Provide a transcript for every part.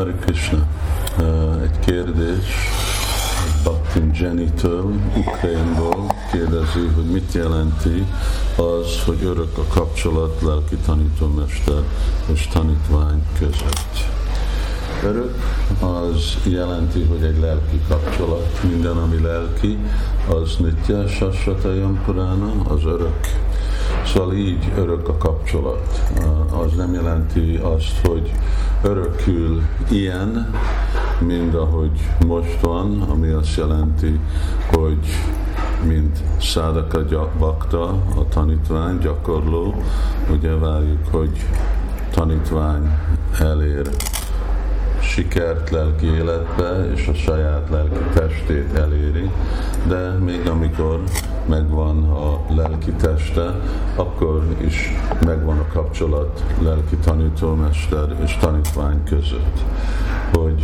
Hari Krishna. Egy kérdés Bhaktin Jenny-től, Ukrajnból kérdezi, hogy mit jelenti az, hogy örök a kapcsolat lelki tanítómester és tanítvány között. Örök az jelenti, hogy egy lelki kapcsolat, minden, ami lelki, az nitya, sasvata purana, az örök. Szóval így örök a kapcsolat. Az nem jelenti azt, hogy örökül ilyen, mint ahogy most van, ami azt jelenti, hogy mint Szádaka Bakta, a tanítvány, gyakorló, ugye várjuk, hogy tanítvány elér sikert lelki életbe, és a saját lelki testét eléri, de még amikor megvan a lelki teste, akkor is megvan a kapcsolat lelki tanítómester és tanítvány között. Hogy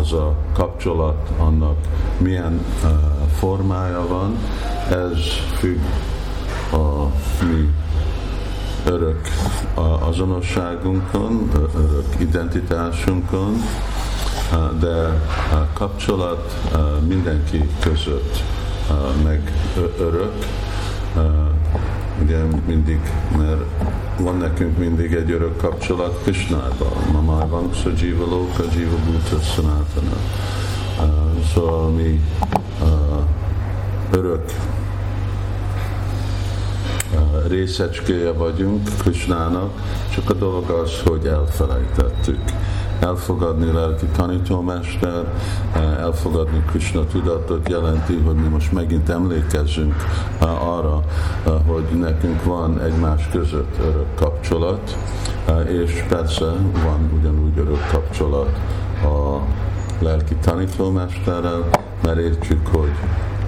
az a kapcsolat, annak milyen formája van, ez függ a mi örök azonosságunkon, örök identitásunkon, de a kapcsolat mindenki között meg örök, ugye mindig, mert van nekünk mindig egy örök kapcsolat Krishnával. Ma már van Sajiva Loka, Jiva Bhuta Sanatana. Szóval mi örök részecskéje vagyunk Krishnának, csak a dolog az, hogy elfelejtettük. Elfogadni lelki tanítómester, elfogadni Krishna tudatot jelenti, hogy mi most megint emlékezzünk arra, hogy nekünk van egymás között örök kapcsolat, és persze van ugyanúgy örök kapcsolat a lelki tanítómesterrel, mert értjük, hogy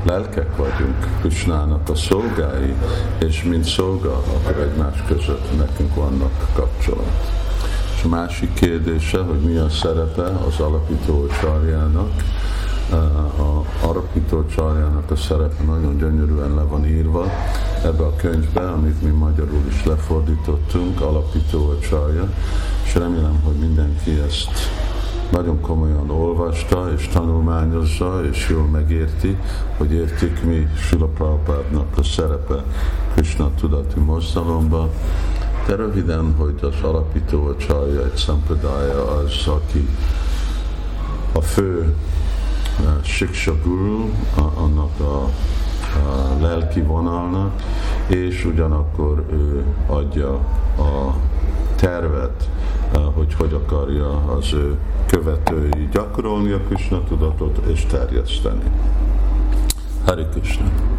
lelkek vagyunk Krisnának a szolgái, és mint szolga, akkor egymás között nekünk vannak kapcsolat. És a másik kérdése, hogy mi a szerepe az alapító csarjának. A alapító csarjának a szerepe nagyon gyönyörűen le van írva ebbe a könyvbe, amit mi magyarul is lefordítottunk, alapító csarja, és remélem, hogy mindenki ezt nagyon komolyan olvasta és tanulmányozza, és jól megérti, hogy értik mi Sula Prabhupádnak a szerepe Krishna tudati mozdalomba. De röviden, hogy az alapító a csalja, egy szampradája az, aki a fő uh, Siksa Guru, annak a, a lelki vonalnak, és ugyanakkor ő adja a tervet, hogy hogy akarja az ő követői gyakorolni a Krishna tudatot és terjeszteni. Hari Krishna.